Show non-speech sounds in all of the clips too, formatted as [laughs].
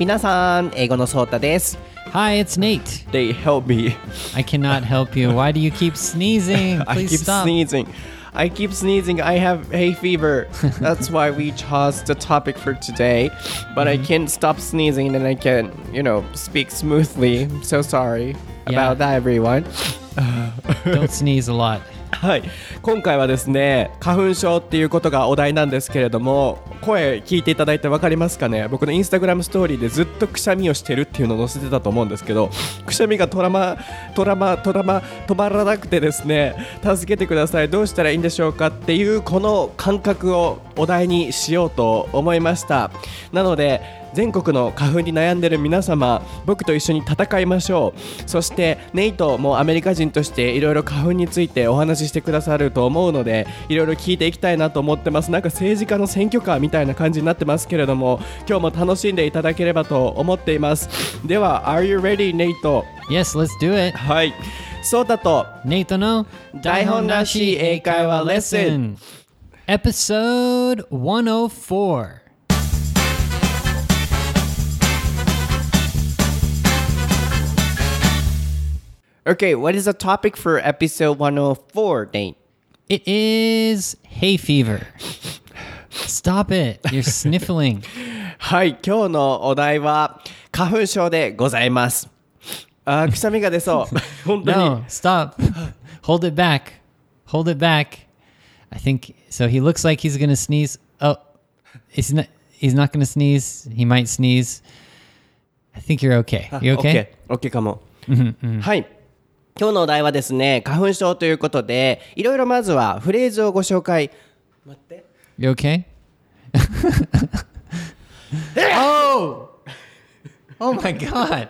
皆さん、英語のソータです。 Hi, it's Nate. They help me. I cannot help you. Why do you keep sneezing? [laughs] I Please keep stop. sneezing. I keep sneezing. I have hay fever. That's why we chose the topic for today. But I can't stop sneezing and I can, you know, speak smoothly. I'm so sorry Yeah. about that, everyone. Don't sneeze a lot. はい、今回はですね花粉症っていうことがお題なんですけれども声聞いていただいて分かりますかね？僕のインスタグラムストーリーでずっとくしゃみをしてるっていうのを載せてたと思うんですけどくしゃみがトラマトラマトラマ止まらなくてですね助けてください。どうしたらいいんでしょうかっていうこの感覚をお題にしようと思いました。なので全国の花粉に悩んでる皆様僕と一緒に戦いましょう。そしてネイトもアメリカ人としていろいろ花粉についてお話ししてくださると思うのでいろいろ聞いていきたいなと思ってます。なんか政治家の選挙カーみたいな感じになってますけれども今日も楽しんでいただければと思っています。では Are you ready ネイト Yes, let's do it. はい。そうだと Nate no 台本なし英会話レッスン。Episode 104. Okay what is the topic for episode 104 Nate It is hay fever. Stop it. You're sniffling. [laughs] はい、今日のお題は花粉症でございます。あーくしゃみが出そう。本当に。 No, [laughs] [laughs] stop. Hold it back. Hold it back. I think so. He looks like he's gonna sneeze. Oh, he's not. He's not gonna sneeze. He might sneeze. I think you're okay. You okay? OK, OK かも。はい。 今日のお題はですね、花粉症ということで、いろいろまずはフレーズをご紹介。待って。You okay? [laughs] [laughs] oh! Oh my god.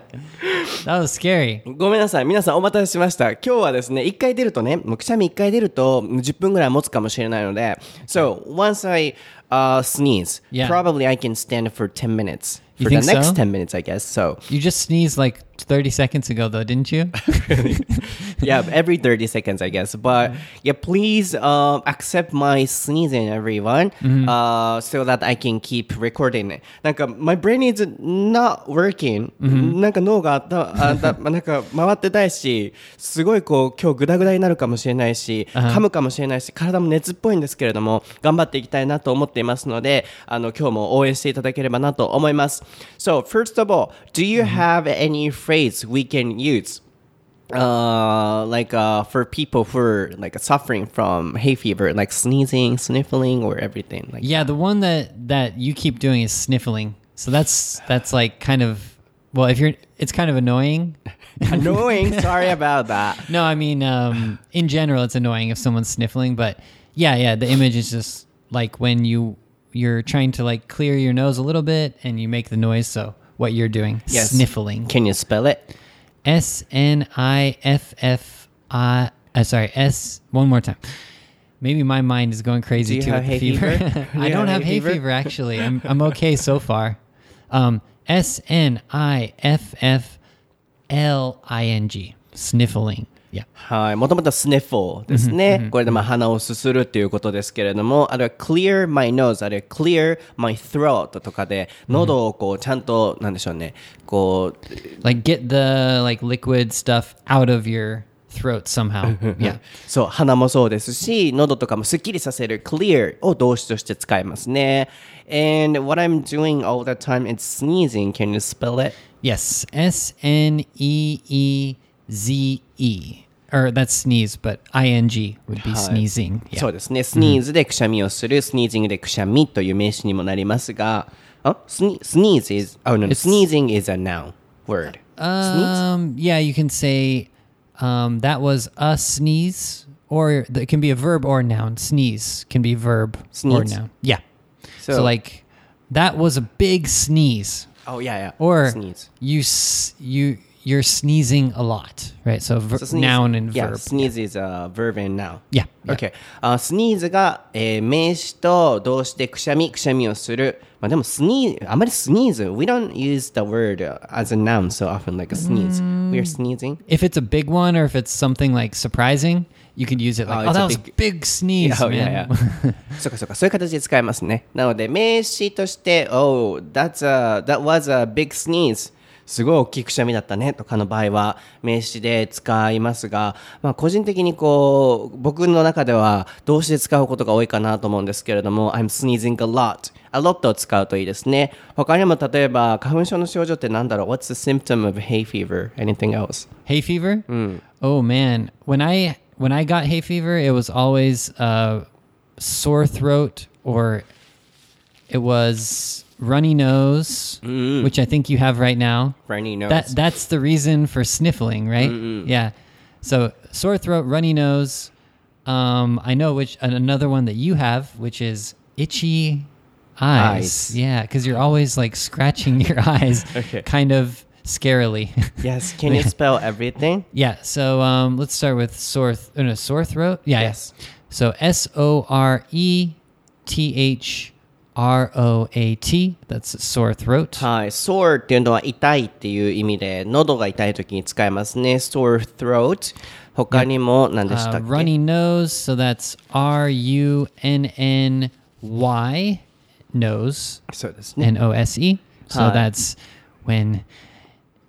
That was scary. ごめんなさい。皆さんお待たせしました。今日はですね、一回出るとね、もうくしゃみ一回出ると10分ぐらい持つかもしれないので、So, once I、uh, sneeze, Yeah. probably I can stand for 10 minutes. You For the next so? 10 minutes, I guess. So, You just sneezed like 30 seconds ago, though, didn't you? yeah, every 30 seconds, I guess. But yeah, please um, accept my sneezing, everyone, uh, so that I can keep recording it. なんか、my brain is not working. なんか脳がああだなんか回ってたいし、すごいこう、今日グダグダになるかもしれないし、噛むかもしれないし、体も熱っぽいんですけれども、頑張っていきたいなと思っていますので、あの、今日も応援していただければなと思います。So, first of all, do you have any phrase we can use? uh like uh for people who are like suffering from hay fever like sneezing sniffling or everything like yeah, the one that that you keep doing is sniffling. So that's that's like kind of well, if you're it's kind of annoying. [laughs] annoying [laughs] sorry about that No, I mean um in general it's annoying if someone's sniffling, but yeah, yeah, the image is just like when you you're trying to like clear your nose a little bit and you make the noise, so what you're doing, Yes. sniffling. can you spell it S N I F F I. Uh, sorry, S. One more time. Maybe my mind is going crazy too with the fever. fever? [laughs] I don't have have hay hay fever? fever actually. I'm I'm okay so far. Um, S N I F F L I N G. Sniffling. Yeah. はい。もともと sniffle ですね。これでまあ鼻をすするっていうことですけれども、あるいは clear my nose、あるいは clear my throat とかで、喉をこうちゃんと、なんでしょうね、こう、Like get the like liquid stuff out of your throat somehow. yeah. そう、鼻もそうですし、喉とかもすっきりさせる clear を動詞として使いますね。And what I'm doing all the time is sneezing. Can you spell it? Yes, S N E E Z E. or that's sneeze, but ing would be sneezing. そうですね。スニーズでくしゃみをする、スニージングでくしゃみという名詞にもなりますが、oh, sne sneeze is, oh no, sneezing is a noun word. Um, yeah, you can say um, that was a sneeze, or it can be a verb or a noun. Sneeze can be verb or noun. Yeah. So, So- like, that was a big sneeze, oh yeah, yeah. or sneeze. you s- you you're sneezing a lot, right? So, ver- so noun and yeah, verb. Sneeze is a verb and noun. Yeah. yeah. Okay. Uh, sneeze が、えー、名詞と動詞でくしゃみ、くしゃみをする。まあでも eh, sneeze。We don't use the word uh, as a noun so often like a sneeze. We're mm. sneezing. If it's a big one or if it's something like surprising, you can use it like, oh, oh that was a big, big sneeze, [laughs] oh, yeah, man. Yeah, [laughs] yeah. そうかそうか、そういう形で使えますね。なので名詞として、oh, that's a, that was a big sneeze. すごい大きいくしゃみだったねとかの場合は名詞で使いますが、まあ個人的にこう、僕の中では動詞で使うことが多いかなと思うんですけれども、I'm sneezing a lot. a lot を使うといいですね。他にも例えば、花粉症の症状ってなんだろう ?What's the symptom of hay fever? Anything else? hay fever? Oh man, when I when I got hay fever, it was always uh, sore throat or it was runny nose, which I think you have right now. Runny nose. That that's the reason for sniffling, right? Yeah. So sore throat, runny nose. Um, I know which another one that you have, which is itchy eyes. Eyes. Yeah, because you're always like scratching your [laughs] eyes, [laughs] Okay. kind of scarily. [laughs] yes, can you spell everything? yeah. So um, let's start with sore. Th- uh, no, sore throat. Yeah. Yes. yeah. So S O R E T H R O A T. That's sore throat. はい、sore っていうのは痛いっていう意味で、喉が痛い時に使いますね。sore throat。他にも何でしたっ Uh, け、 runny nose. So that's R U N N Y nose そうですね。 N O S E. So Hi. that's when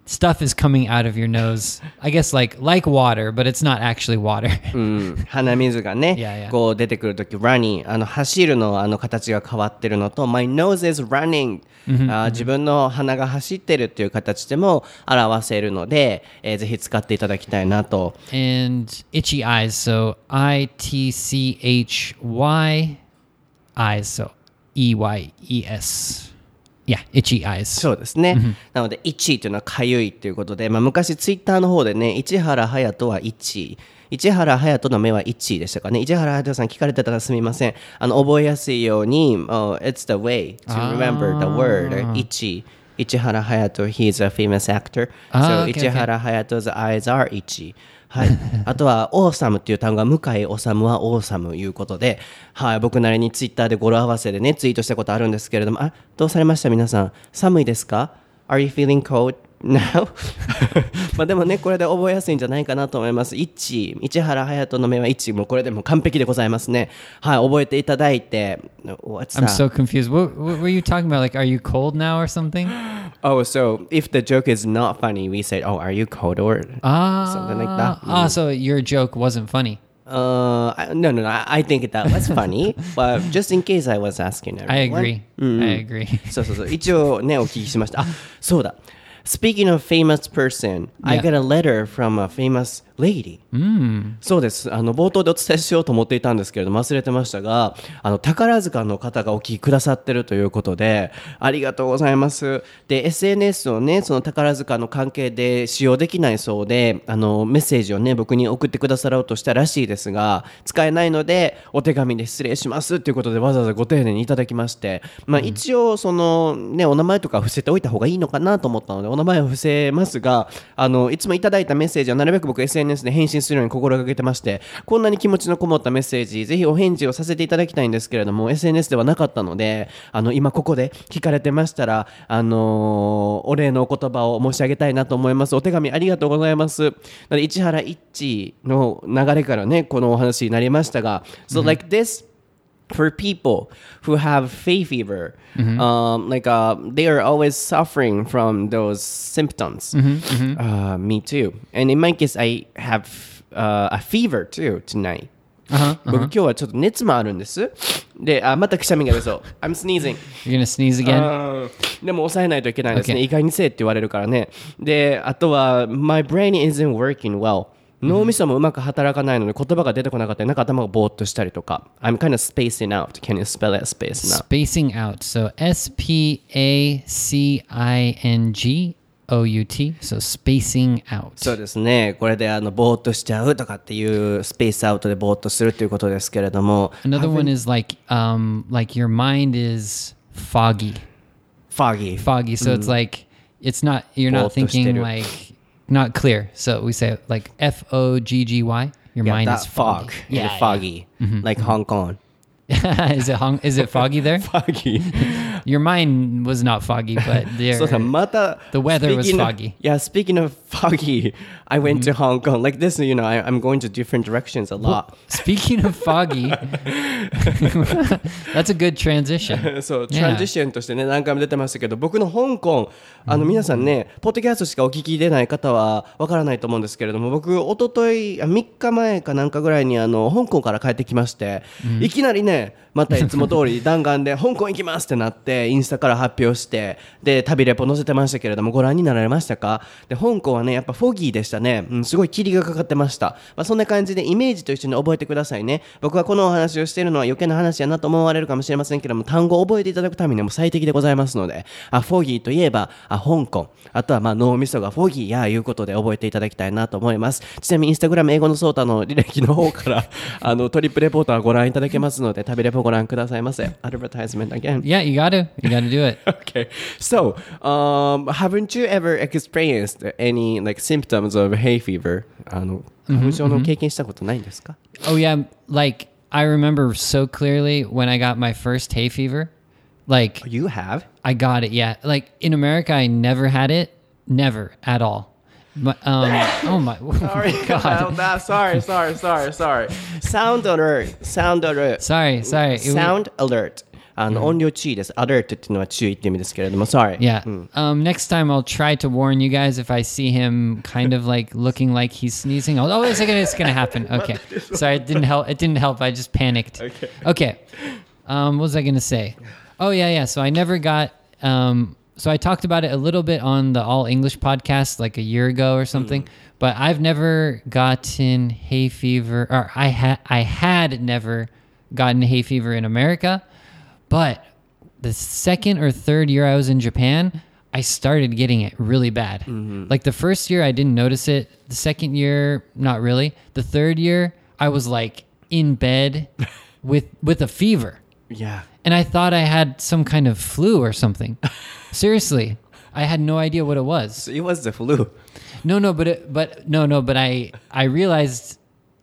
stuff is coming out of your nose. I guess like like water, but it's not actually water. [laughs] うん、鼻水がね、 Yeah, yeah. こう出てくるとき、running、あの走るのあの形が変わってるのと、my nose is running、あー自分の鼻が走ってるっていう形でも表せるので、えーぜひ使っていただきたいなと。 and itchy eyes. So I T C H Y eyes. So E Y E S. Yeah, itchy eyes. そうですね。なので、1位というのはかゆいということで、まあ、昔ツイッターの方でね、市原隼人は1位。市原隼人の目は1位でしたかね。市原隼人さん聞かれてたらすみません。あの、覚えやすいように、oh, it's the way to remember the word 1位。市原隼人 he's a famous actor. so. 市原隼人 's eyes are 1位。はい。[laughs] あとは、オーサムっていう単語は、向井治はオーサムいうことで、はい。僕なりにツイッターで語呂合わせでね、ツイートしたことあるんですけれども、あ、どうされました？皆さん。寒いですか ?Are you feeling cold? まあでもね、これで覚えやすいんじゃないかなと思います。一市原隼人の目は一もうこれでもう完璧でございますね。はい。覚えていただいて、What's I'm so confused. What, what were you talking about? Like, are you cold now or something? Oh, so if the joke is not funny, we say, Oh, are you cold or Ah, something like that? Ah, so your joke wasn't funny. Uh, I- no, no, no. I I think that was funny, but just in case I was asking everyone. I agree. I agree. そうそうそう。一応ね、お聞きしました。あ、そうだ。Speaking of famous person, I got a letter from a famous lady. そうです。あの、冒頭でお伝えしようと思っていたんですけれども、忘れてましたが、あの、宝塚の方がお聞きくださってるということで、ありがとうございます。で、SNS をね、その宝塚の関係で使用できないそうで、あの、メッセージをね、僕に送ってくださろうとしたらしいですが、使えないので、お手紙で失礼しますということで、わざわざご丁寧にいただきまして、まあ、一応、その、ね、お名前とか伏せておいた方がいいのかなと思ったので、お名前を伏せますが、あの、いつもいただいたメッセージはなるべく僕 SNS SNS で返信するように心がけてまして、こんなに気持ちのこもったメッセージ、ぜひお返事をさせていただきたいんですけれども、SNS ではなかったので、あの、今ここで聞かれてましたら、あのーお礼のお言葉を申し上げたいなと思います。お手紙ありがとうございます。市原一の流れからね、このお話になりましたが、So like this, for people who have hay fever, um, like uh, they are always suffering from those symptoms. Uh, me too. And in my case, I have uh, a fever too tonight. 僕今日はちょっと熱もあるんです。で、あ、またくしゃみが出そう。I'm sneezing. [laughs] You're gonna sneeze again? あーでも抑えないといけないですね。 Okay. 意外にせえって言われるからね。で、あとは、my brain isn't working well. 脳みそもうまく働かないので言葉が出てこなかったり、なんか頭がぼーっとしたりとか。I'm kind of spacing out. Can you spell that spacing out? Spacing out. So S P A C I N G O U T. So spacing out. そうですね。これであのぼーっとしちゃうとかっていうスペースアウトでぼーっとするっていうことですけれども、Another one is like um like your mind is foggy. foggy。Foggy. So it's like it's not you're not thinking like not clear. So we say like F O G G Y. Your Yeah, mind that is fog. foggy. Yeah, Yeah, foggy. Like mm-hmm. Hong Kong. Yeah. is it hung, is it foggy there? foggy. Your mind was not foggy, but there そうだ、また、The weather was of- foggy. いや、speaking of foggy. I went to Hong Kong. Like this, you know, I, I'm going to different directions a lot. Speaking of foggy, that's a good transition. そう、ト Yeah. ランジションとしてね、何回も出てましたけど、僕の香港、あの、皆さんね、ポッドキャストしかお聞きでない方はわからないと思うんですけれども、僕、一昨日あ3日前かなんかぐらいに、あの、香港から帰ってきまして、いきなりね、またいつも通り弾丸で、香港行きますってなって、インスタから発表して、で、旅レポ載せてましたけれども、ご覧になられましたか？で、香港はね、やっぱフォギーでしたね。うん、すごい霧がかかってました。まあ、そんな感じでイメージと一緒に覚えてくださいね。僕はこのお話をしているのは余計な話やなと思われるかもしれませんけども、単語を覚えていただくためにも最適でございますので、あ、フォギーといえば、あ、香港。あとはまあ脳みそがフォギーやいうことで覚えていただきたいなと思います。ちなみにインスタグラム英語のソータの履歴の方から、あの、トリップレポートはご覧いただけますので、旅レポご覧くださいませ。Advertisement again. Yeah, you gotta, you gotta do it. [laughs] Okay. So, um, haven't you ever experienced any like symptoms of hay fever? あの、花粉症の経験したことないんですか Oh yeah, like I remember so clearly when I got my first hay fever. Like You have? I got it, yeah. Like in America, I never had it, never at all. My, um, oh my, [laughs] oh Sorry. my god. [laughs] nah, sorry, sorry, sorry, sorry. Sound alert. Sound alert. Sorry, sorry. It was- Sound alert. あの、音量注意です。alert っていうのは注意って意味ですけれども、sorry. Yeah. Um, next time I'll try to warn you guys if I see him kind of like looking like he's sneezing. I'll, oh, wait a second, it's gonna happen. [laughs] Okay. Sorry, it didn't help. It didn't help. I just panicked. Okay. Okay. Um, what was I gonna say? Oh yeah, yeah. So I never got. Um, so I talked about it a little bit on the All English podcast like a year ago or something. Mm-hmm. But I've never gotten hay fever, or I had I had never gotten hay fever in America. But the second or third year I was in Japan, I started getting it really bad. Mm-hmm. Like the first year, I didn't notice it. The second year, not really. The third year, I was like in bed [laughs] with with a fever, Yeah. And I thought I had some kind of flu or something. Seriously, I had no idea what it was. It was the flu. No, no, but it, but no, no, but I I realized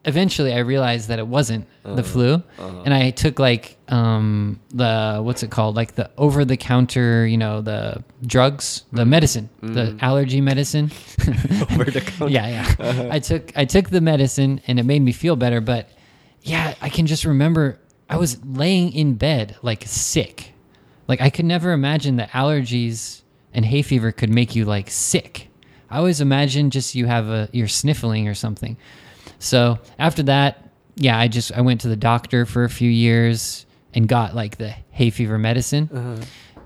eventually I realized that it wasn't the uh-huh. flu, uh-huh. and I took like um the what's it called like the over the counter you know the drugs the mm-hmm. medicine the mm-hmm. allergy medicine [laughs] Over the counter. yeah yeah I took I took the medicine and it made me feel better but yeah I can just remember I was laying in bed like sick like I could never imagine that allergies and hay fever could make you like sick. I always imagine just you have a you're sniffling or something. So after that, yeah, I just I went to the doctor for a few years and got like the hay fever medicine.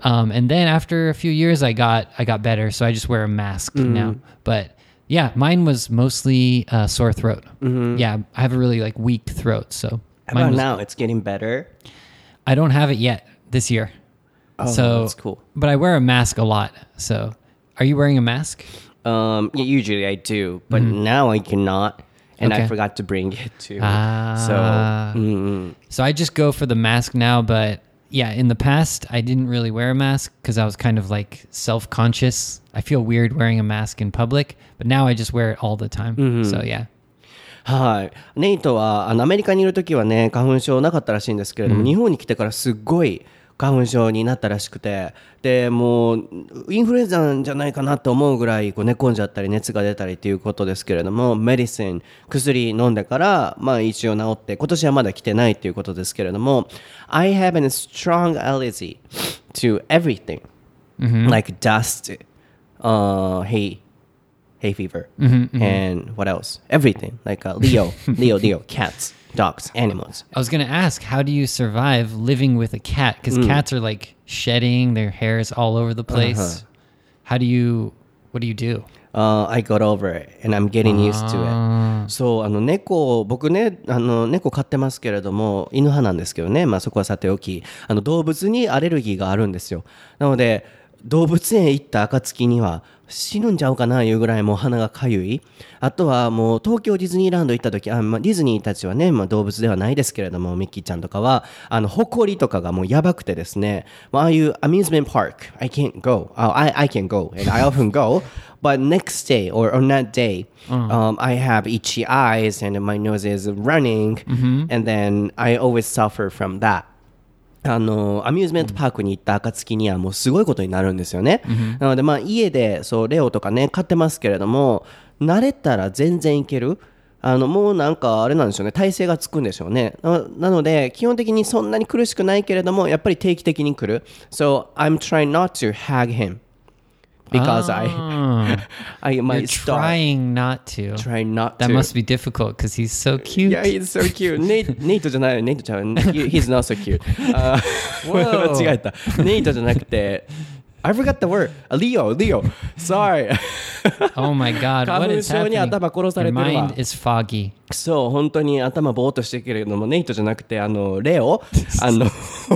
Um, and then after a few years, I got I got better, so I just wear a mask now. But yeah, mine was mostly uh, sore throat. Yeah, I have a really like weak throat, so How mine about was- now? It's getting better. I don't have it yet this year. Oh, so that's cool. But I wear a mask a lot. So, are you wearing a mask? Um, yeah, usually I do, but now I cannot, and I forgot to bring it too. Ah. So, mm, So I just go for the mask now. But yeah, in the past, I didn't really wear a mask because I was kind of like self conscious. I feel weird wearing a mask in public, but now I just wear it all the time. So yeah. はい。ネイトは、あの、アメリカにいる時はね、花粉症なかったらしいんですけれども、日本に来てからすっごい花粉症になったらしくて、で、もう、インフルエンザなんじゃないかなと思うぐらい、こう寝込んじゃったり、熱が出たりっていうことですけれども、メディシン、薬飲んでから、まあ一応治って、今年はまだ来てないっていうことですけれども、I have a strong allergy to everything, like dust, uh, hay, hay fever, and what else? Everything like uh, Leo, Leo, Leo, cats, dogs, animals. I was gonna ask, how do you survive living with a cat? Because cats are like shedding, their hair is all over the place. How do you? What do you do? Uh, I got over it and I'm getting used to it. そう、あの猫、僕ね、あの猫飼ってますけれども、犬派なんですけどね、まあそこはさておき、あの動物にアレルギーがあるんですよ。なので、動物園行った暁には死ぬんちゃうかないうぐらいもう鼻がかゆい。あとはもう東京ディズニーランド行った時、あまあ、ディズニーたちはね、まあ、動物ではないですけれども、ミッキーちゃんとかは、あの、埃とかがもうやばくてですね、まあああいう amusement park, I can't go. Oh, I, I can go. And I often go. But next day or on that day, um, I have itchy eyes and my nose is running. And then I always suffer from that. あの、アミューズメントパークに行った暁にはもうすごいことになるんですよね。なのでまあ家でそうレオとかね飼ってますけれども、慣れたら全然いける。あのもうなんかあれなんですよね。体勢がつくんでしょうね。ななので基本的にそんなに苦しくないけれどもやっぱり定期的に来る。So I'm trying not to hag him because Ah. [laughs] I I You're might start trying not to. try not That to must be difficult because he's so cute. Yeah, he's so cute. ネ[laughs] イネイトじゃない、ネイトちゃう。He- He's not so cute. あ[laughs] ー Whoa. 間違えた。ネイトじゃなくて、 I forgot the word. Leo, Leo. Sorry. [laughs] oh my God. What 花粉 is 症に happening? 頭殺されてるわ mind。is foggy. そう、本当に頭ぼーっとしてるけれども、ネイトじゃなくて、あの、レオ？[laughs] あの、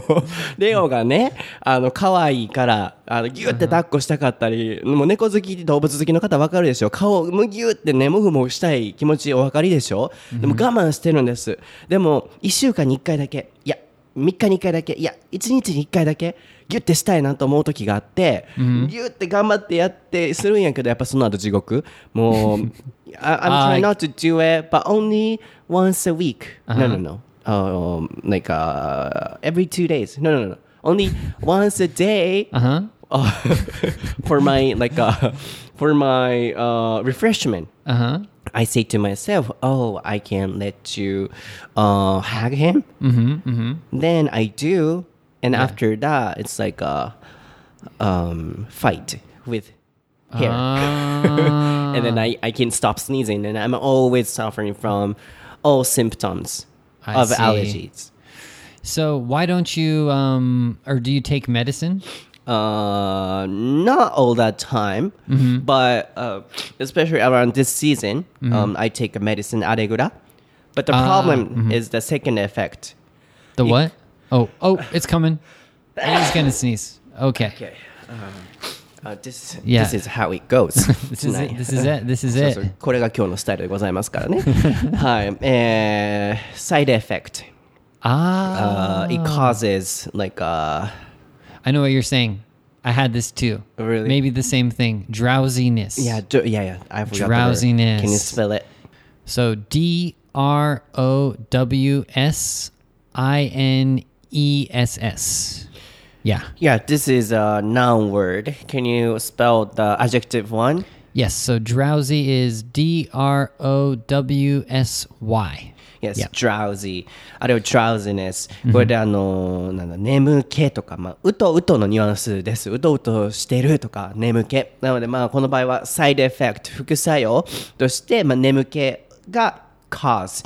[laughs] レオがね、あの、可愛いから、あの、ギュって抱っこしたかったり、もう猫好き、動物好きの方分かるでしょ？顔、むぎゅってね、もぐもぐしたい気持ちお分かりでしょ？でも我慢してるんです。でも、1週間に1回だけ、いや、3日に1回だけ、いや、1日に1回だけ、ギュッてしたいなと思う時があって、ギュッて頑張ってやってするんやけど、やっぱその後地獄。もう、[laughs] I, I'm trying not to do it, but only once a week. No, no, no. Um, like uh, every two days. No, no, no. no. Only once a day Uh huh. [laughs] uh, for my like uh, for my uh, refreshment. Uh huh. I say to myself, "Oh, I can let you uh, hug him." Mm-hmm, mm-hmm. Then I do, and after that, it's like a um, fight with hair, Ah. [laughs] and then I, I can stop sneezing, and I'm always suffering from all symptoms I of see. allergies. So why don't you um or do you take medicine? Uh, not all that time, but uh, especially around this season, um, I take a medicine Allegra. But the problem is the second effect. The what? Oh, oh, it's coming. He's gonna sneeze. Okay. Okay. Uh, this Yeah. this is how it goes. [laughs] This is it. This is [laughs] it. This is そう it. そうこれが今日のスタイルでございますからね。はい。えー、サイド[laughs] エフェクト。 Ah. Uh, it causes like uh, I know what you're saying. I had this too. Really? Maybe the same thing. Drowsiness. yeah, dr- yeah, yeah. I forgot the word. Drowsiness. Can you spell it? So D R O W S I N E S S. Yeah. Yeah, this is a noun word. Can you spell the adjective one? Yes. So drowsy is D R O W S Y. Yes, Yeah. drowsy. あれは drowsiness。これであの、なんだ、眠気とか、まあ、うとうとのニュアンスです。うとうとしてるとか、眠気。なので、まあ、この場合は、サイドエフェクト、副作用として、まあ、眠気が cause。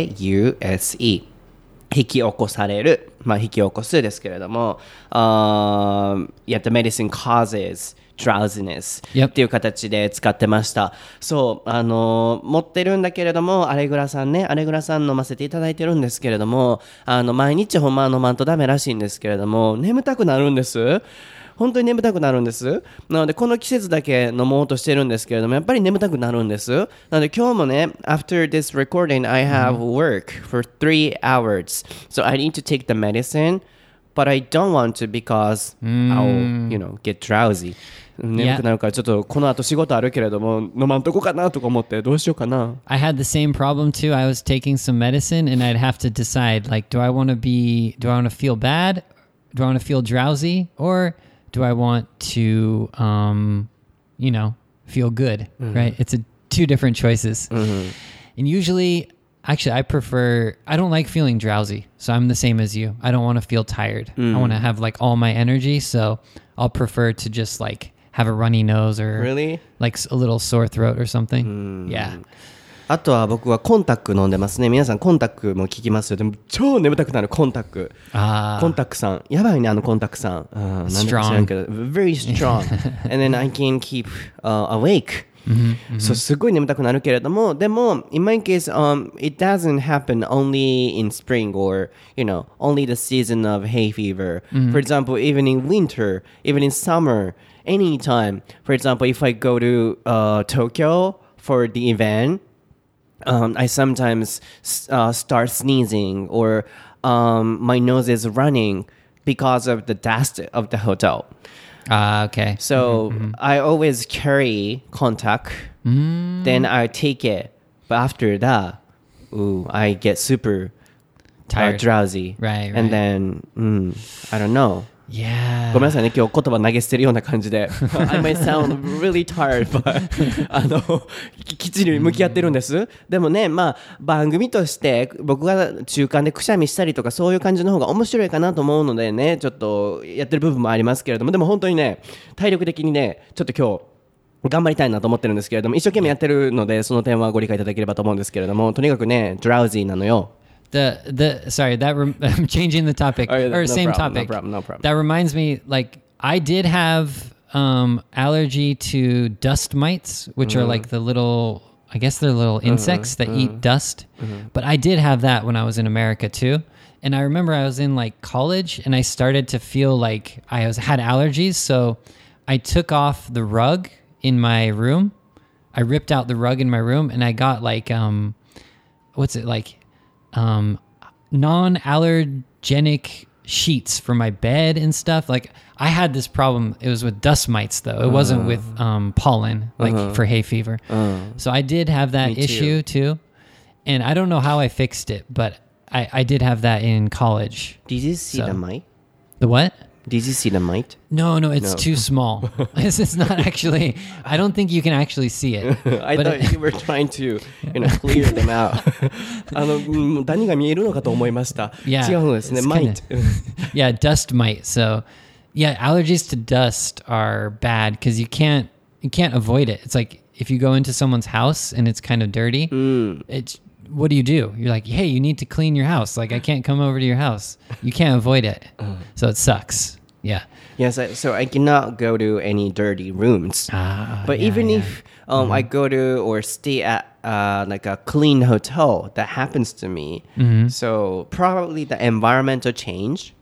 C-A-U-S-E。引き起こされる。まあ、引き起こすですけれども、um, yeah, the medicine causes drowsiness. っていう形で使ってました。そう、あのー持ってるんだけれども、アレグラさんね、アレグラさん飲ませていただいてるんですけれども、あの、毎日ほんまは飲まんとダメらしいんですけれども、眠たくなるんです。本当に眠たくなるんです。なので、この季節だけ飲もうとしてるんですけれども、やっぱり眠たくなるんです。なので、今日もね、after this recording, I have work for three hours. So I need to take the medicine, but I don't want to because I'll, you know, get drowsy. 眠くなるから、ちょっとこの後仕事あるけれども、飲まんとこかなとか思って、どうしようかな。 I had the same problem too. I was taking some medicine and I'd have to decide like do I want to be do I want to feel bad? Do I want to feel drowsy or do I want to um you know, feel good, mm-hmm. right? It's a two different choices. Mm-hmm. And usually actually I prefer I don't like feeling drowsy. So I'm the same as you. I don't want to feel tired. I mm. want to have like all my energy, so I'll prefer to just like have a runny nose or Really? like a little sore throat or something. Mm. Yeah. あとは僕はコンタック飲んでますね。皆さんコンタックも聞きますよ。でも超眠たくなるコンタック。Ah. コンタックさん。やばいね、あのコンタックさん。うんなんでか知らんけど。very strong. And then I can keep、uh, awake. そうすごい眠たくなるけれども、でも、in my case, um, it doesn't happen only in spring or, you know, only the season of hay fever. For example, even in winter, even in summer, anytime. For example, if I go to uh, Tokyo for the event, um, I sometimes uh, start sneezing or um, my nose is running because of the dust of the hotel. Ah, okay. So I always carry Contac. Then I take it. But after that, ooh, I get super Tired. drowsy. Right, right. And then, I don't know. Yeah. ごめんなさいね、今日言葉投げ捨てるような感じで。[laughs] I might sound really tired, [laughs] but あの、ききっちり向き合ってるんです。でもね、まあ、番組として僕が中間でくしゃみしたりとかそういう感じの方が面白いかなと思うのでね、ちょっとやってる部分もありますけれども、でも本当にね、体力的にね、ちょっと今日、頑張りたいなと思ってるんですけれども、一生懸命やってるので、その点はご理解いただければと思うんですけれども、とにかくね、drowsy なのよ。The the sorry that rem- [laughs] I'm changing the topic Oh, yeah, or no same problem, no topic. problem, no problem. That reminds me, like I did have um, allergy to dust mites, which Mm-hmm. are like the little. I guess they're little insects that mm-hmm. eat dust. But I did have that when I was in America too. And I remember I was in like college and I started to feel like I was had allergies. So I took off the rug in my room. I ripped out the rug in my room and I got like um what's it like um non-allergenic sheets for my bed and stuff. Like i had this problem. It was with dust mites though. It wasn't with um, pollen like for hay fever. So i did have that Me too. issue too. And i don't know how i fixed it but i, I did have that in college. Did you see So- the mite? the what Did you see the mite? no no it's No. too small [laughs] [laughs] it's, it's not actually i don't think you can actually see it [laughs] I But thought it- you were trying to, you know, clear them out. あの、うんダニが見えるのかと思いました。 Yeah, 違うのですね。 it's マイ kinda- ト。 yeah, dust mite. So, yeah, allergies to dust are bad because you can't you can't avoid it. It's like if you go into someone's house and it's kind of dirty, it's what do you do? You're like, hey, you need to clean your house. Like I can't come over to your house. You can't avoid it, so it sucks. Yeah. Yes, I- so I cannot go to any dirty rooms. Ah, But yeah, even yeah. if um, I go to or stay at uh, like a clean hotel, that happens to me. So probably the environmental change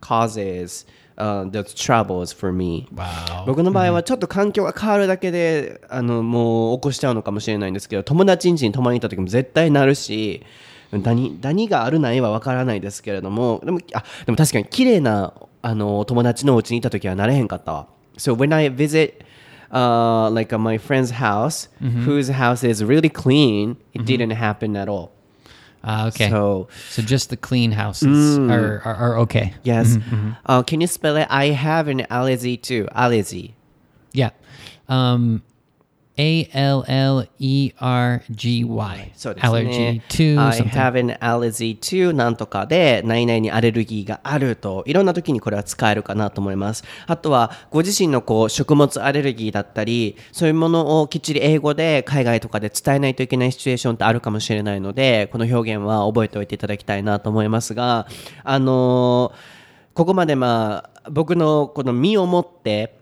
causes uh, those troubles for me. Wow. 僕の場合はちょっと環境が変わるだけで、あのもう起こしちゃうのかもしれないんですけど友達ん家に泊まりに行った時も絶対なるしダニダニがあるないは分からないですけれどもでもあでも確かに綺麗なあの友達のお家にいた時はなれへんかったわ So when I visit uh, like uh, my friend's house whose house is really clean it didn't happen at all Ah, okay. So, So just the clean houses are, are are okay. yes uh, can you spell it I have an allergy too allergy Yeah. Um, A L L E R G Y. そうですね。Allergy to I something. have an allergy to なんとかで、何々にアレルギーがあると、いろんな時にこれは使えるかなと思います。あとは、ご自身のこう食物アレルギーだったり、そういうものをきっちり英語で海外とかで伝えないといけないシチュエーションってあるかもしれないので、この表現は覚えておいていただきたいなと思いますが、あのーここまでまあ、僕のこの身をもって、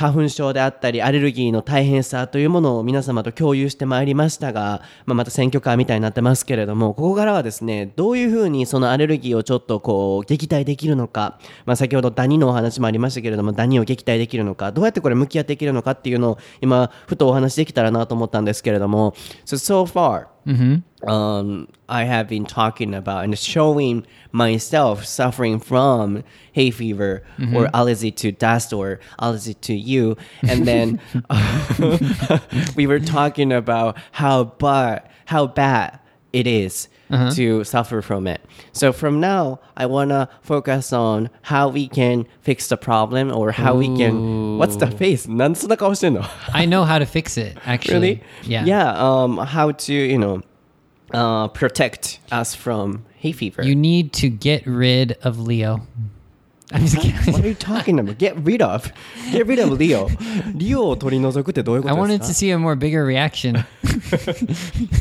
花粉症であったりアレルギーの大変さというものを皆様と共有してまいりましたが、まあ、また選挙カーみたいになってますけれどもここからはですねどういうふうにそのアレルギーをちょっとこう撃退できるのか、まあ、先ほどダニのお話もありましたけれどもダニを撃退できるのかどうやってこれ向き合っていけるのかっていうのを今ふとお話できたらなと思ったんですけれども So so far um, I have been talking about and showing myself suffering from hay fever or allergy to dust or allergy to you. And then [laughs] [laughs] we were talking about how bad, how bad it is uh-huh. to suffer from it. So from now, I want to focus on how we can fix the problem or how Ooh. we can. What's the face? I know how to fix it, [laughs] actually. Really? Yeah. Yeah. Um, how to, you know, uh, protect us from hay fever. You need to get rid of Leo. [laughs] I'm just kidding. what are you talking about? Get rid of. Get rid of Leo. リオを取り除くってどういうこ I と wanted で to す see a more bigger reaction. か [laughs]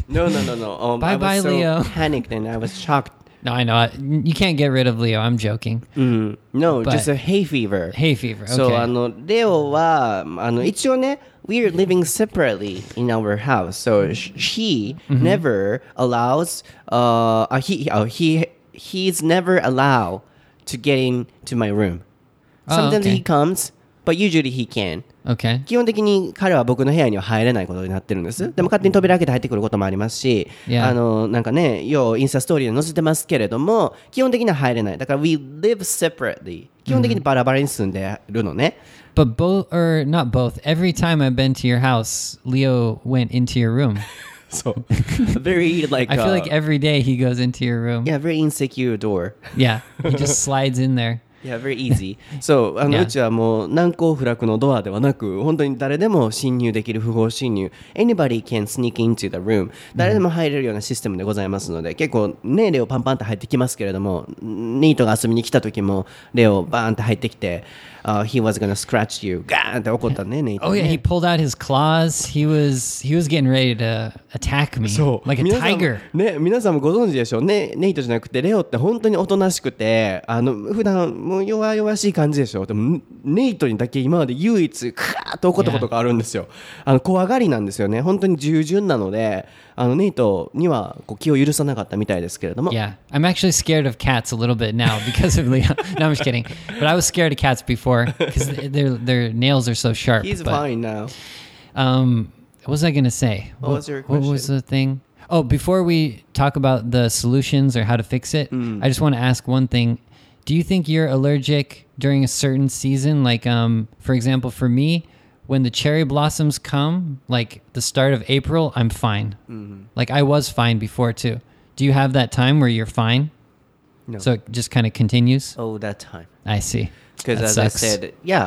No, no, no, no. Um, I Bye-bye, was so Leo. panicked and I was shocked. No, I know. I- You can't get rid of Leo. I'm joking. No, But- just a hay fever. Hay fever. Okay. そうあのレオはあの一応ね we're living separately in our house so sh- he never allows uh uh, he uh, he he's never allowed to get into my room Oh, sometimes he comes but usually he can okay. 基本的に彼は僕の部屋には入れないことになってるんです。でも勝手に扉開けて入ってくることもありますし、Yeah. あの、なんかね、ようインスタストーリーで載せてますけれども、基本的には入れない。だから we live separately。基本的にバラバラに住んでるのね。But both, or not both, every time I've been to your house, Leo went into your room. そう very like I feel uh, like every day he goes into your room. yeah very insecure door Yeah, he just slides in there. Yeah, very easy. そう、あの、Yeah. うちはもう難攻不落のドアではなく、本当に誰でも侵入できる不法侵入。Anybody can sneak into the room. 誰でも入れるようなシステムでございますので、結構ね、レオパンパンって入ってきますけれども、ニートが遊びに来た時も、レオバーンって入ってきて、uh, he was gonna scratch you. ガーンって怒ったね、ネイト、Oh ね。yeah, he pulled out his claws. He was he was getting ready to attack me そう like a tiger. ね皆さんもご存知でしょうねネイトじゃなくてレオって本当におとなしくてあの普段もう弱々しい感じでしょでもネイトにだけ今まで唯一クワーッと怒ったことがあるんですよあの怖がりなんですよね本当に従順なのであのネイトにはこう気を許さなかったみたいですけれども Yeah, I'm actually scared of cats a little bit now [laughs] because of Leon. [laughs] no, I'm just kidding. But I was scared of cats before because their their nails are so sharp. He's but, fine now Um, what was I gonna say? What was your What was the thing? Oh, before we talk about the solutions or how to fix it, Mm. I just want to ask one thing. Do you think you're allergic during a certain season? Like, um, for example, for me, when the cherry blossoms come, like the start of April, I'm fine. Mm-hmm. Like I was fine before too. Do you have that time where you're fine? No. So it just kind of continues. all that time I see. Because That as sucks. I said, yeah,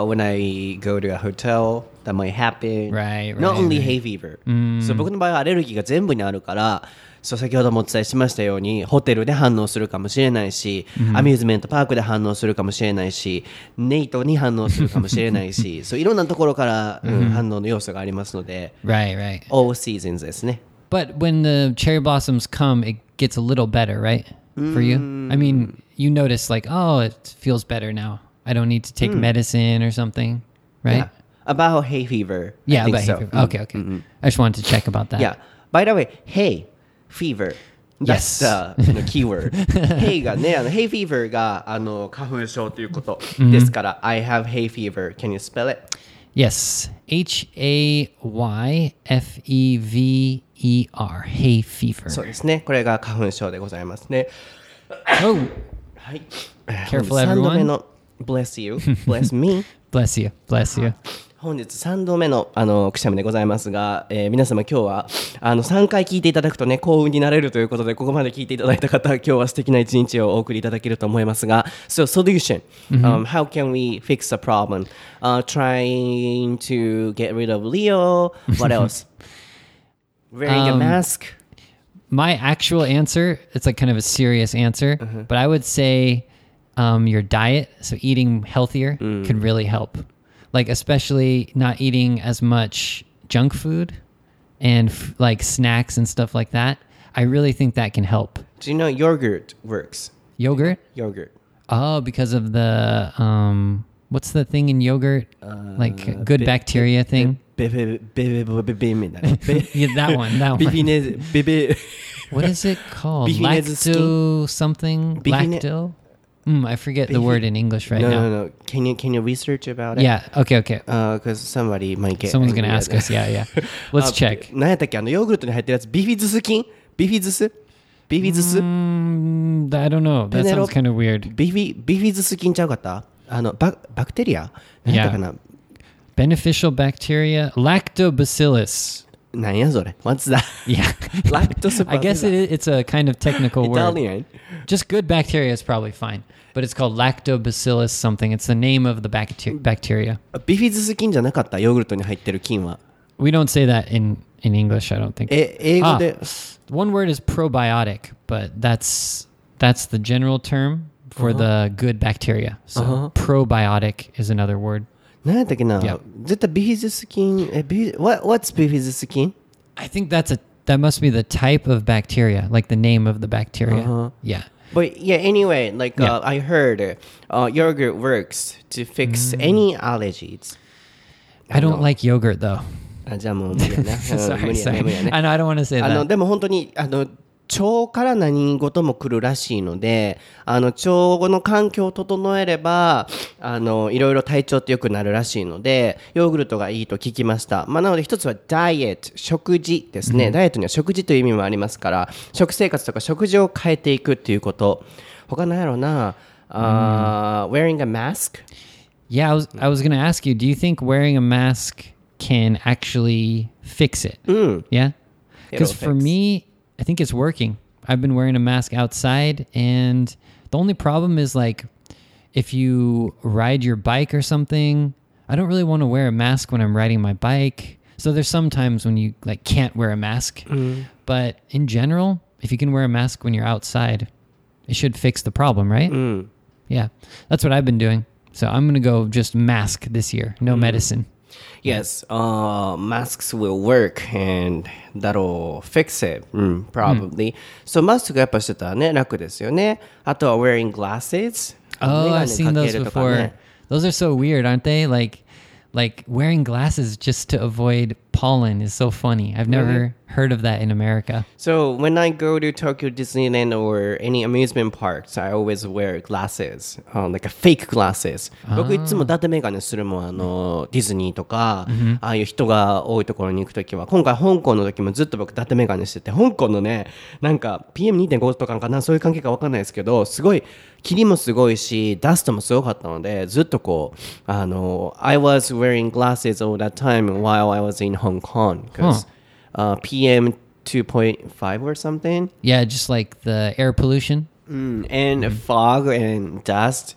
uh, when I go to a hotel, that might happen. Right, right, Not only right. hay fever. そう僕の場合はアレルギーが全部にあるから、 そう先ほどもお伝えしましたように、ホテルで反応するかもしれないし、アミューズメントパークで反応するかもしれないし、ネイトに反応するかもしれないし、そういろんなところから、うん反応の要素がありますので、Right, right. all seasons ですね。But when the cherry blossoms come, it gets a little better, right? For you? I mean, you notice like, oh, it feels better now. I don't need to take medicine or something, right? Yeah. About hay fever. Yeah, about hay so. fever. Okay, okay. I just wanted to check about that. Yeah. By the way, hay fever. Yes. That's the あの keyword. hay [laughs] がね、あの hay fever があの花粉症ということですから、I have hay fever. Can you spell it? Yes. H A Y F E V E R. Hay fever. そうですね。これが花粉症でございますね。 oh, はい。 Careful, [coughs] 3度目 everyone. の bless you, bless me. [laughs] bless you. Bless you. 本日3度目のあのくしゃみでございますが、えー皆様今日はあの3回聞いていただくとね幸運になれるということでここまで聞いていただいた方今日は素敵な一日をお送りいただけると思いますが So solution、um, how can we fix the problem、uh, trying to get rid of Leo what else wearing a Um, mask my actual answer it's like kind of a serious answer but i would say um, your diet so eating healthier could really help like especially not eating as much junk food and f- like snacks and stuff like that. I really think that can help. Do you know yogurt works? Yogurt? Yogurt. Oh, because of the um what's the thing in yogurt? Uh, like good bi- bacteria bi- thing? Yeah, that one, that one. what is it called? Lacto something? Lacto? Mm, I forget the Beefy- word in English right no now. no no can you can you research about it Yeah. Okay. Okay. because somebody might get Someone's gonna angry ask at us. Yeah. Yeah. [laughs] Let's あ check. 何やったっけあのヨーグルトに入ってるやつビフィズス菌ビフィズスビフィズス Mm, I don't know. That sounds Penelope- kind of weird. ビフィビフィズス菌ちゃうかったあのババクテリア何やったかな Beneficial bacteria, lactobacillus. 何やそれ What's that? [laughs] Yeah. [laughs] Lactobacillus I guess it, is- it's a kind of technical word. Italian Just good bacteria is probably fine, but it's called lactobacillus something. It's the name of the bacteria. bacteria. ビフィズス菌じゃなかったヨーグルトに入ってる菌は We don't say that in in English. I don't think. え英語で One word is probiotic, but that's that's the general term for the good bacteria. So Uh-huh. probiotic is another word. 何やったっけな Yeah. 絶対ビフィズス菌えビフィ what, What's ビフィズス菌 I think that's a that must be the type of bacteria, like the name of the bacteria. Uh-huh. Yeah. But yeah, anyway, like Yeah. uh, I heard, uh, yogurt works to fix any allergies. I don't know. like yogurt though. あじゃあもう無理やな。うん sorry, 無理やね sorry. 無理やね I know I don't want to say あの that. でも本当にあの 腸から何事も来るらしいのであの腸の環境を整えればあのいろいろ体調って良くなるらしいのでヨーグルトがいいと聞きました、まあ、なので一つはダイエット食事ですね、ダイエットには食事という意味もありますから食生活とか食事を変えていくっていうこと。他なんやろうな？あー wearing a mask Yeah, I was I was gonna ask you. Do you think wearing a mask can actually fix it? Yeah? Because for me, I think it's working. I've been wearing a mask outside, and the only problem is like if you ride your bike or something. I don't really want to wear a mask when I'm riding my bike. So there's some times when you like can't wear a mask. Mm-hmm. But in general, if you can wear a mask when you're outside, it should fix the problem, right? Mm. Yeah, that's what I've been doing. So I'm gonna go just mask this year, no mm. medicine. Yes, uh, masks will work and that'll fix it. うん、probably. So マスクやっぱしてたらね、楽ですよね。あとは wearing glasses. Oh, メガ I've ネ seen か those けるとか before. ね Those are so weird, aren't they? Like, like wearing glasses just to avoid pollen is so funny. I've never heard of that in America. So when I go to Tokyo Disneyland or any amusement parks, I always wear glasses, um, like a fake glasses. 僕いつも伊達メガネするもん、あの、ディズニーとか、ああいう人が多いところに行くときは、今回香港の時もずっと僕伊達メガネしてて、香港のね、なんか PM2.5 とかかな、そういう関係かわかんないですけど、すごい、霧もすごいし、ダストもすごかったので、ずっとこう、あの、I was wearing glasses all that time while I was in Hong Kong. Because uh, PM 2.5 or something. Yeah, just like the air pollution. Mm, and fog and dust.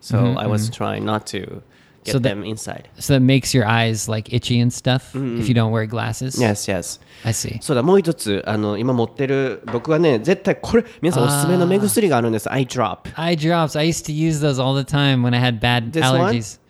So I was trying not to get So that- them inside. So that makes your eyes like itchy and stuff if you don't wear glasses. Yes, yes. I see. そうだ、もう一つ、あの、今持ってる、僕はね、絶対これ、皆さんおすすめの目薬があるんです。Eye drop. Eye drops. I used to use those all the time when I had bad This one? allergies.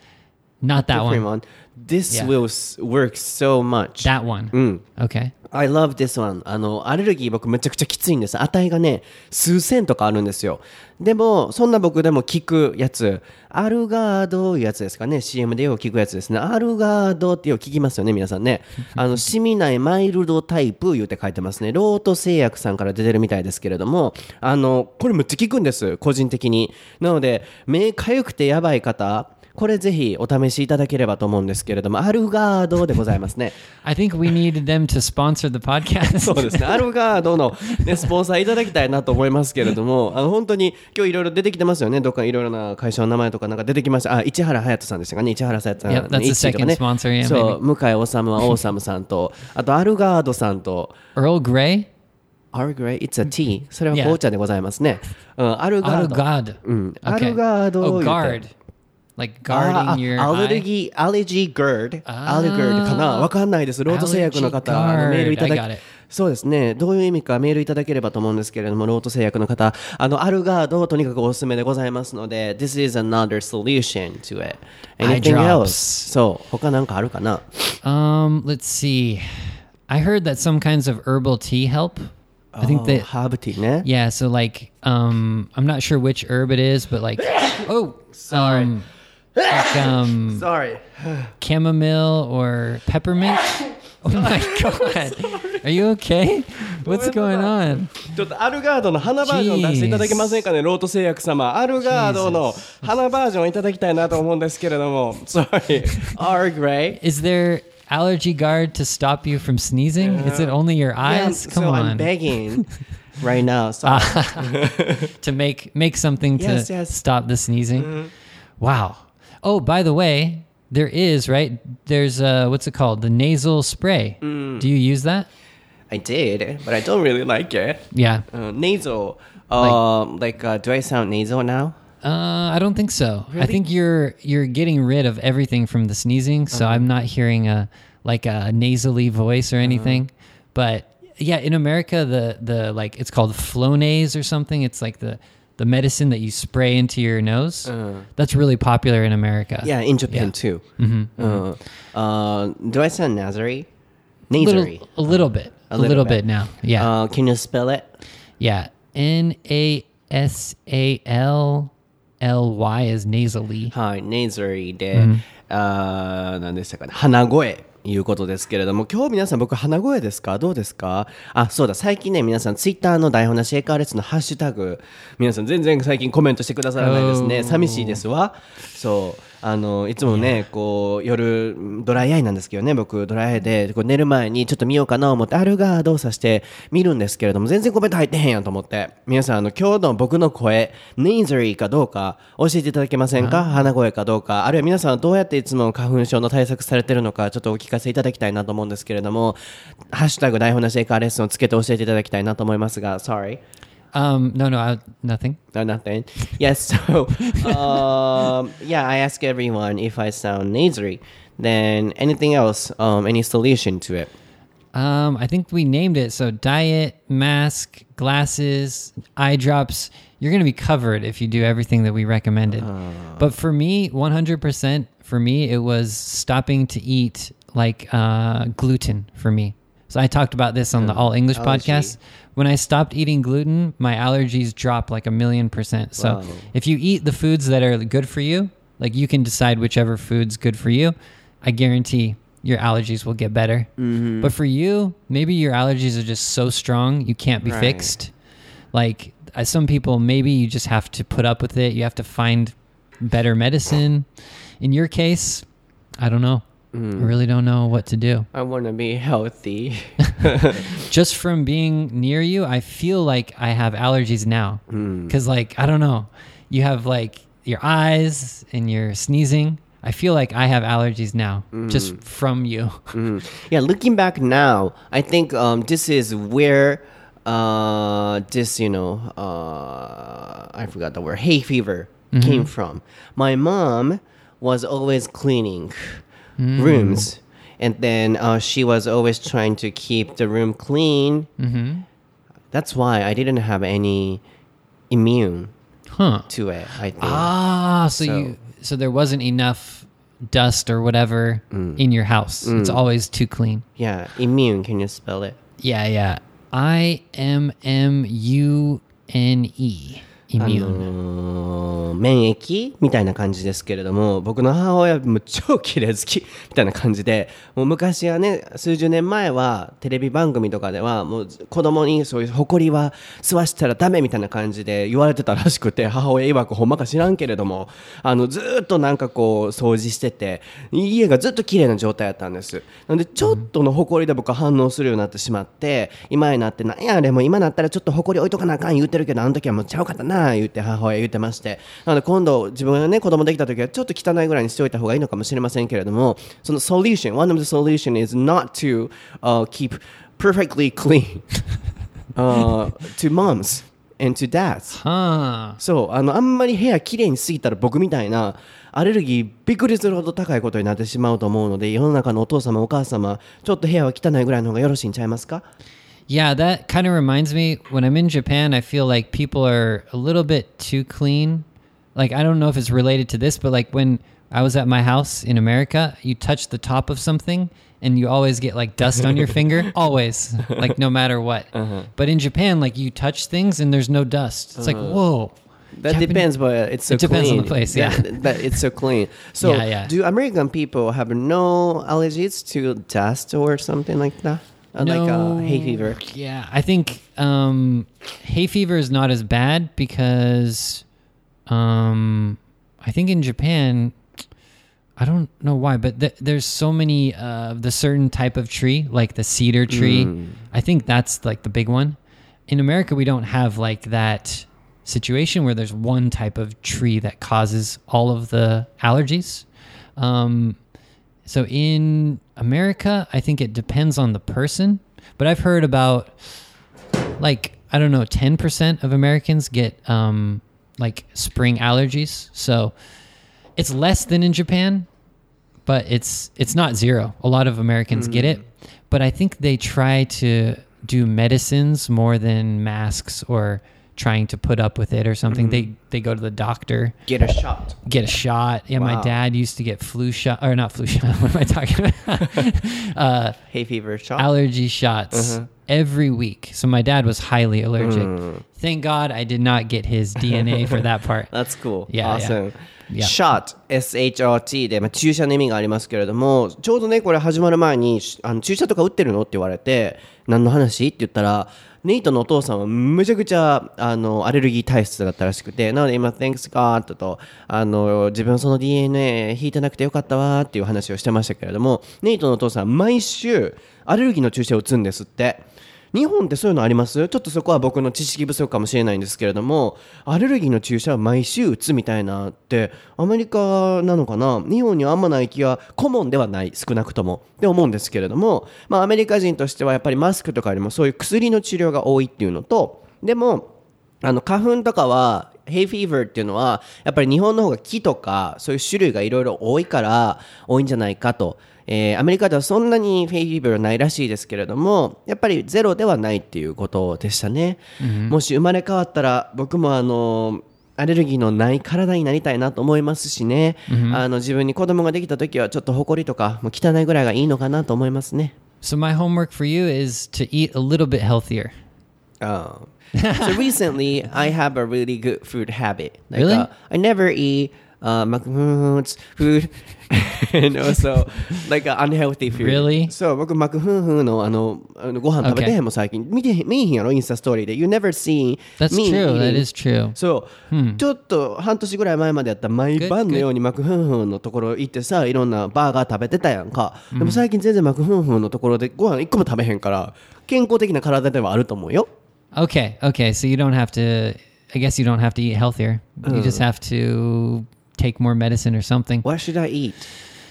Not that Different one. one. This Yeah. will s- work so much. That one. うん。Okay. I love this one. あの、アレルギー僕めちゃくちゃきついんです。値がね、数千とかあるんですよ。でも、そんな僕でも聞くやつ、アルガードいうやつですかね。CM でよく聞くやつですね。アルガードってよく聞きますよね、皆さんね。あの、[laughs] シミないマイルドタイプ言うて書いてますね。ロート製薬さんから出てるみたいですけれども、あの、これめっちゃ効くんです。個人的に。なので、目かゆくてやばい方、これぜひお試しいただければと思うんですけれども、アルガードでございますね。[laughs] I think we need them to sponsor the podcast. [laughs] そうですね。アルガードの、ね、スポンサーいただきたいなと思いますけれども、[laughs] あの本当に今日いろいろ出てきてますよね。どっかいろいろな会社の名前とかなんか出てきました。あ、市原隼人さんでしたかね。市原隼人さん。Yep, that's the second sponsor, yeah, そう、向井治はオーサムさんと、あとアルガードさんと、Earl Grey? Earl Grey, it's a tea. それは.紅茶でございますね。うん、アルガード。God. うん、アルガード Oh, guard. Like あ guarding your あアレル.ギー、アレジーガード、アレガードかなわかんないです。ロート製薬の方、のメールいただきそうですね。どういう意味かメールいただければと思うんですけれども、ロート製薬の方、あの、アルガード、とにかくおすすめでございますので、This is another solution to it. Anything else? そう、他なんかあるかな Um, let's see. I heard that some kinds of herbal tea help. I think that ハーブティーね。yeah, so like um I'm not sure which herb it is, but like oh Sorry. um, like [laughs] um Sorry. chamomile or peppermint. [laughs] [laughs] Oh my god. Are you okay? What's going on? ちょっとアルガードの花バージョン出していただけませんかね、ロート製薬様。アルガードの花バージョンいただきたいなと思うんですけれども。Sorry. R Gray. Is there allergy guard to stop you from sneezing? Is it only your Yeah, eyes? Come so I'm on. begging right now. So to make make something to Yes, yes. stop the sneezing. Wow. Oh, by the way, there is right. There's uh, what's it called? The nasal spray. Do you use that? I did, but I don't really like it. Yeah. Uh, nasal. Um, like, uh, do I sound nasal now? Uh, I don't think so. I think you're you're getting rid of everything from the sneezing, so I'm not hearing a like a nasally voice or anything. But yeah, in America, the the like it's called Flonase or something. It's like the the medicine that you spray into your nose. That's really popular in America. Yeah, in Japan Yeah. too. Uh, uh, do I sound nasally? a little, Nasally. a little bit, a, little little, bit. bit. now. Yeah, Uh, can you spell it? yeah. N a s a l l y is nasally. はい、nasally で、あー何でしたかね、鼻声。 いうことですけれども、今日皆さん僕鼻声ですか？どうですか？あ、そうだ、最近ね、皆さんツイッターの台本なしエカーレッツのハッシュタグ、皆さん全然最近コメントしてくださらないですね。寂しいですわ。そう。あのいつもねこう夜ドライアイなんですけどね僕ドライアイでこう寝る前にちょっと見ようかな思ってアルガー動作して見るんですけれども全然コメント入ってへんやんと思って。皆さんあの今日の僕の声ネイザリーかどうか教えていただけませんか？鼻声かどうか。あるいは皆さんはどうやっていつも花粉症の対策されてるのかちょっとお聞かせいただきたいなと思うんですけれどもハッシュタグ台本なしエカーレッスンをつけて教えていただきたいなと思いますが Sorry Um, no, no, I, nothing. No, nothing. Yes, [laughs] so um, yeah, I ask everyone if I sound nasally. Then anything else? Um, any solution to it? Um, I think we named it. So diet, mask, glasses, eye drops. You're going to be covered if you do everything that we recommended. But for me, 100% for me, it was stopping to eat like uh, gluten for me. So I talked about this on the All English allergy. podcast. When I stopped eating gluten, my allergies dropped like a million percent. So Wow. if you eat the foods that are good for you, like you can decide whichever food's good for you, I guarantee your allergies will get better. Mm-hmm. But for you, maybe your allergies are just so strong you can't be Right. fixed. Like uh, some people, maybe you just have to put up with it. You have to find better medicine. In your case, I don't know. Mm. I really don't know what to do. I want to be healthy. [laughs] [laughs] Just from being near you, I feel like I have allergies now. Mm. Because, like, I don't know. You have like your eyes and you're sneezing. I feel like I have allergies now just from you. Mm. Yeah, looking back now, I think um, this is where uh, this, you know, uh, I forgot the word, hay fever came from. My mom was always cleaning rooms, and then uh, she was always trying to keep the room clean. hmm That's why I didn't have any immune Huh. to it. I think. Ah, so, So- you so there wasn't enough dust or whatever Mm. in your house. It's always too clean. Yeah, immune. Can you spell it? Yeah, yeah. I M M U N E. あ Immune. 免疫みたいな感じですけれども僕の母親も超綺麗好きみたいな感じでもう昔はね数十年前はテレビ番組とかではもう子供にそういう埃は吸わしたらダメみたいな感じで言われてたらしくて母親曰くほんまか知らんけれどもあのずっとなんかこう掃除してて家がずっと綺麗な状態だったんです。なんでちょっとの埃で僕は反応するようになってしまって今になってなんやあれも今なったらちょっと埃置いとかなあかん言うてるけどあの時はもうちゃうかったな言って母親言ってましてなので今度自分がね子供できた時はちょっと汚いぐらいにしておいた方がいいのかもしれませんけれどもその solution one of the solution is not to、uh, keep perfectly clean、uh, to moms and to dads Huh. そうあのあんまり部屋きれいにしすぎたら僕みたいなアレルギーびっくりするほど高いことになってしまうと思うので世の中のお父様お母様ちょっと部屋は汚いぐらいの方がよろしいんちゃいますか Yeah, that kind of reminds me when I'm in Japan, I feel like people are a little bit too clean. Like, I don't know if it's related to this, but like when I was at my house in America, you touch the top of something and you always get like dust on your [laughs] finger. Always. Like, no matter what. [laughs] But in Japan, like you touch things and there's no dust. It's like, whoa. That Japan- depends, but it's so It depends on the place, yeah. That, that it's so clean. [laughs] So, Yeah, yeah. do American people have no allergies to dust or something like that? Uh, Like uh, hay fever. Yeah, I think um, hay fever is not as bad because um, I think in Japan, I don't know why, but th- there's so many uh, the certain type of tree, like the cedar tree. I think that's like the big one. In America, we don't have like that situation where there's one type of tree that causes all of the allergies. Um, so in America, I think it depends on the person, but I've heard about like I don't know, ten percent of Americans get um, like spring allergies. So it's less than in Japan, but it's it's not zero. A lot of Americans get it, mm. but I think they try to do medicines more than masks or trying to put up with it or something. They mm-hmm. they go to the doctor Get a shot. get a shot. Yeah, my dad used to get flu shot or not flu shot. [laughs] What am I talking about? [laughs] uh, Hay fever shot. allergy shots mm-hmm. Every week. So my dad was highly allergic. Mm. Thank God I did not get his [laughs] DNA for that part. That's cool. Yeah, awesome. Yeah. Shot, S-H-O-T で、まあ、注射の意味がありますけれども、ちょうどね、これ始まる前に、あの注射とか打ってるのって言われて、何の話？って言ったら、ネイトのお父さんはむちゃくちゃあのアレルギー体質だったらしくてなので今 Thanks God とあの自分その DNA 引いてなくてよかったわっていう話をしてましたけれどもネイトのお父さん毎週アレルギーの注射を打つんですって日本ってそういうのあります？ちょっとそこは僕の知識不足かもしれないんですけれどもアレルギーの注射は毎週打つみたいなってアメリカなのかな？日本にはあんまない気は顧問ではない少なくともって思うんですけれども、まあ、アメリカ人としてはやっぱりマスクとかよりもそういう薬の治療が多いっていうのとでもあの花粉とかはヘイフィーバーっていうのはやっぱり日本の方が木とかそういう種類がいろいろ多いから多いんじゃないかと、えーアメリカではそんなにフェイフィーバーはないらしいですけれどもやっぱりゼロではないっていうことでしたね、もし生まれ変わったら僕もあのアレルギーのない体になりたいなと思いますしね、あの自分に子供ができた時はちょっと埃とかもう汚いぐらいがいいのかなと思いますね So my homework for you is to eat a little bit healthier. Oh. so recently, I have a really good food habit. Like, Really? uh, I never eat uh, McDonald's food and also like uh, unhealthy food. Really? そう、僕、マクフンフンのあのあのご飯食べてへんもん最近。見て見えへんやろ、インスタストーリーで。You never see That's me true. That is true. そう、ちょっと半年ぐらい前までやったら毎晩の.ようにマクフンフンのところ行ってさいろんなバーガー食べてたやんか、でも最近全然マクフンフンのところでご飯一個も食べへんから健康的な体ではあると思うよ Okay, okay. So you don't have to. I guess you don't have to eat healthier. You just have to take more medicine or something. What should I eat?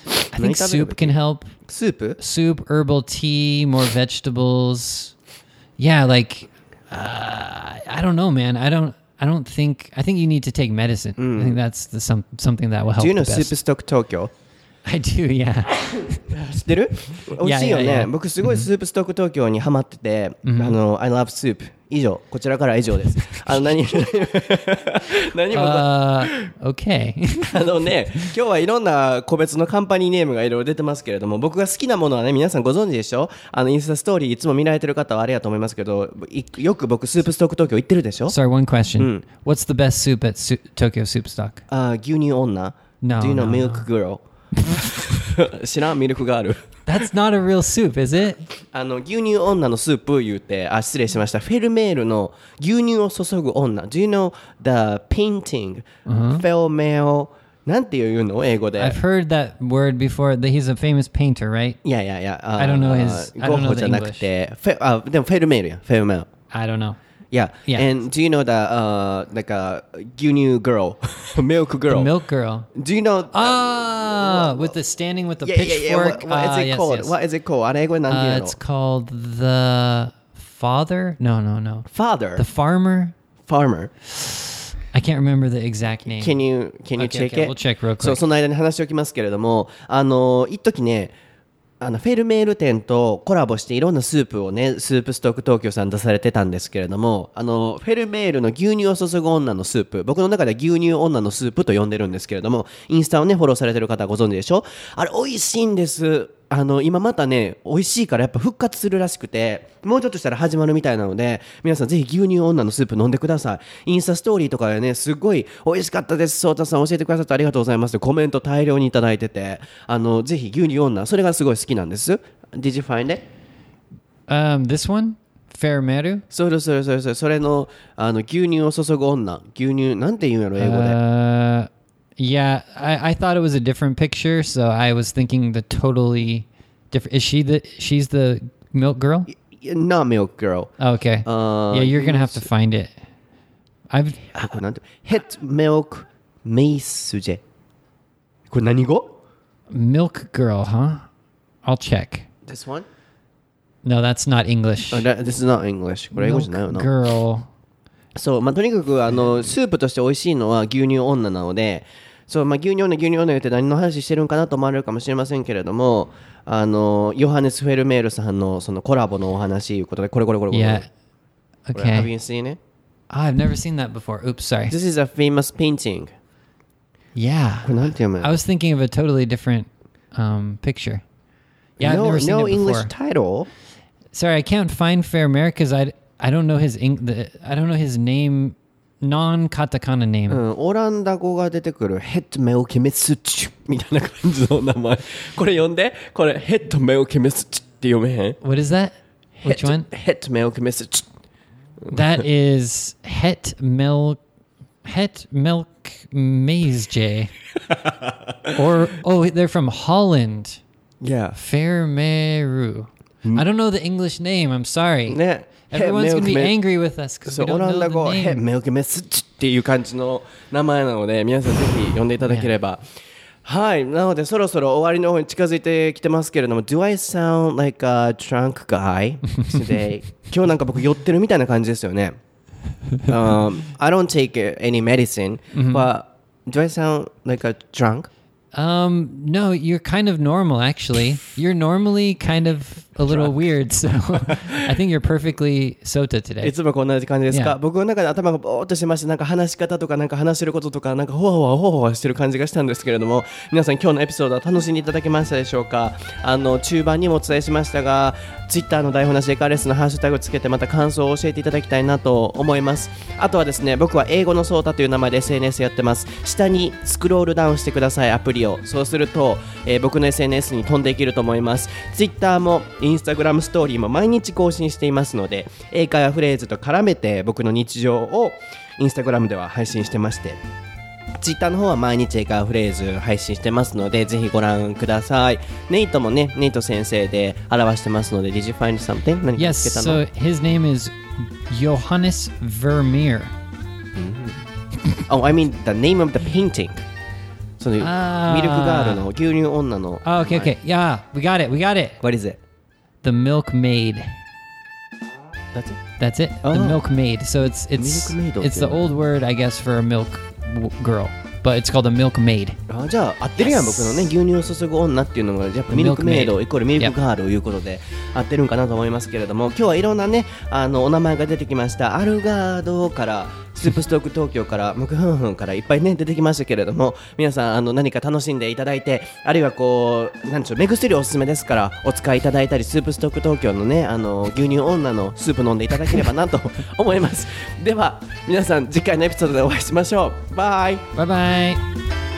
I think soup can help. Soup. Soup, herbal tea, more vegetables. Yeah, like uh, I don't know, man. I don't. I don't think. I think you need to take medicine. Mm. I think that's the, some something that will help. Do you know Soup Stock Tokyo? I do. Yeah. [laughs] 知ってる？美味しいよね、いやいやいや僕すごいスープストック東京にハマってて、あの I love soup 以上こちらからは以上です [laughs] あの何何も [laughs] Uh, okay. あのね、今日はいろんな個別のカンパニーネームがいろいろ出てますけれども、僕が好きなものはね、皆さんご存知でしょ？あの、インスタストーリーいつも見られてる方はあれやと思いますけど、いよく僕、スープストック東京行ってるでしょ？Sorry, one question. What's the best soup at Tokyo Soup Stock? あー牛乳女 No, Do you know no, milk girl? 知らんミルクガール That's not a real soup, is it? あの牛乳女のスープ言うてあ失礼しましたフェルメールの牛乳を注ぐ女 Do you know the painting、フェルメールなんて言うの英語で I've heard that word before. That he's a famous painter, right? いやいやいや、あ I don't know his- ゴ I don't ッ know ホ the じゃなくて、フェあでもフェルメールや、フェルメール。I don't know. Yeah. Yeah. And do you know the uh, like a 牛乳 girl, [laughs] milk girl? Milk girl. Do you know? Ah, with the standing with the yeah, yeah, yeah. What, pitchfork. what is Ah, it yes, called? yes. What is it called? あれ英語でなんて Uh, 言うの it's called the father. No, no, no. Father, The farmer. farmer. I can't remember the exact name. Can you can you Okay, check okay, it? we'll check real quick. そうその間に話しておきますけれども、あの一時ね。 あのフェルメール店とコラボしていろんなスープをねスープストック東京さん出されてたんですけれどもあのフェルメールの牛乳を注ぐ女のスープ僕の中では牛乳女のスープと呼んでるんですけれどもインスタをねフォローされてる方ご存知でしょ？あれ美味しいんです。あの今またね美味しいからやっぱ復活するらしくてもうちょっとしたら始まるみたいなので皆さんぜひ牛乳女のスープ飲んでください。インスタストーリーとかでねすごい美味しかったですソータさん教えてくださってありがとうございますコメント大量にいただいててあのぜひ牛乳女それがすごい好きなんです。Did you find it? Um, this one, Fairmeru? それそれそれそれそれのあの牛乳を注ぐ女。牛乳なんて言うんやろ英語で、Uh, yeah, I, I thought it was a different picture, so I was thinking the totally different. Is she the? She's the milk girl. Not milk girl Oh, okay. Uh, yeah, you're gonna have to find it. I've あこれなんて Het milk メイスジェこれ何語 milk girl, huh? I'll check. This one? No, that's not English. Oh, that- this is not English これ英語じゃないよ Milk な girl. そう、まあ、とにかくあのスープとして美味しいのは牛乳女なので そう、まあ、牛乳女牛乳女言って何の話してるんかなと思われるかもしれませんけれどもあのヨハネス・フェルメールさんのそのコラボのお話ということでこれこれこれこれ Yeah. これ Have Okay. you seen it? Ah, I've never seen that before. Oops, sorry. This is a famous painting Yeah. これなんて読む I was thinking of a totally different um, picture. Yeah, I've no, never seen no it before. English title Sorry, I can't find Fairmere because I I don't know his eng- the, I don't know his name, non katakana う name. ん、オランダ語が出てくるヘッドメオケメスチュみたいな感じの名前これ読んでこれヘッドメオケメスチュって読めへん [laughs] What is that? Which one? ヘッドメオケメスチュ That is het milk het milk maize J. [laughs] or oh, they're from Holland. Yeah. Fairmeru. I don't know the English name. I'm sorry. ね Everyone's gonna be Milk angry with us because そ we うオ don't ラン know ダ the 語ヘ name. ミルクメスチっていう感じの名前なので皆さんぜひ呼んでいただければはいなのでそろそろ終わりの方に近づいてきてますけれども Do I sound like a drunk guy today? [laughs] 今日なんか僕酔ってるみたいな感じですよね、um, I don't take any medicine but do I sound like a drunk? Um, no, you're kind of normal actually. You're normally kind of a little weird, so [laughs] I think you're perfectly sota い today. つもこんな感じですか、Yeah. 僕の中で頭がぼーっとしてましてなんか話し方とかなんか話してることとかなんかほわほわほわほわしてる感じがしたんですけれども皆さん今日のエピソードは楽しんでいただけましたでしょうか？あの中盤にもお伝えしましたが Twitter の台本なしエカレスのハッシュタグつけてまた感想を教えていただきたいなと思います。あとはですね僕は英語のソータという名前で SNS やってます。下にスクロールダウンしてくださいアプリを。そうすると、えー僕の SNS に飛んでいけると思います。Twitter も Instagram ストーリーも毎日更新していますので英会話フレーズと絡めて僕の日常を Instagram では配信してましてツイッターの方は毎日英会話フレーズ配信してますのでぜひご覧くださいネイトもねネイト先生で表してますので Did you find something? 何か Yes, 見つけたの so his name is Johannes Vermeer. Oh, I mean the name of the painting そのミルクガールの牛乳女の Oh, okay, okay. Yeah, we got it. We got it. What is it? The milkmaid. That's it? That's it. Oh. The milkmaid. So it's it's it's the old word, I guess, for a milk girl, but it's called a milkmaid. あじゃあ合ってるやん.僕のね牛乳を注ぐ女っていうのがやっぱミルクメイド.イコールミルクガールということで合ってるんかなと思いますけれども今日はいろんなねあのお名前が出てきましたアルガードからスープストーク東京からムクフンフンからいっぱいね出てきましたけれども皆さんあの何か楽しんでいただいてあるいはこうなんでしょう目薬おすすめですからお使いいただいたりスープストーク東京のねあの牛乳女のスープ飲んでいただければなと [laughs] 思います。では皆さん次回のエピソードでお会いしましょう。バイ。バイバイ。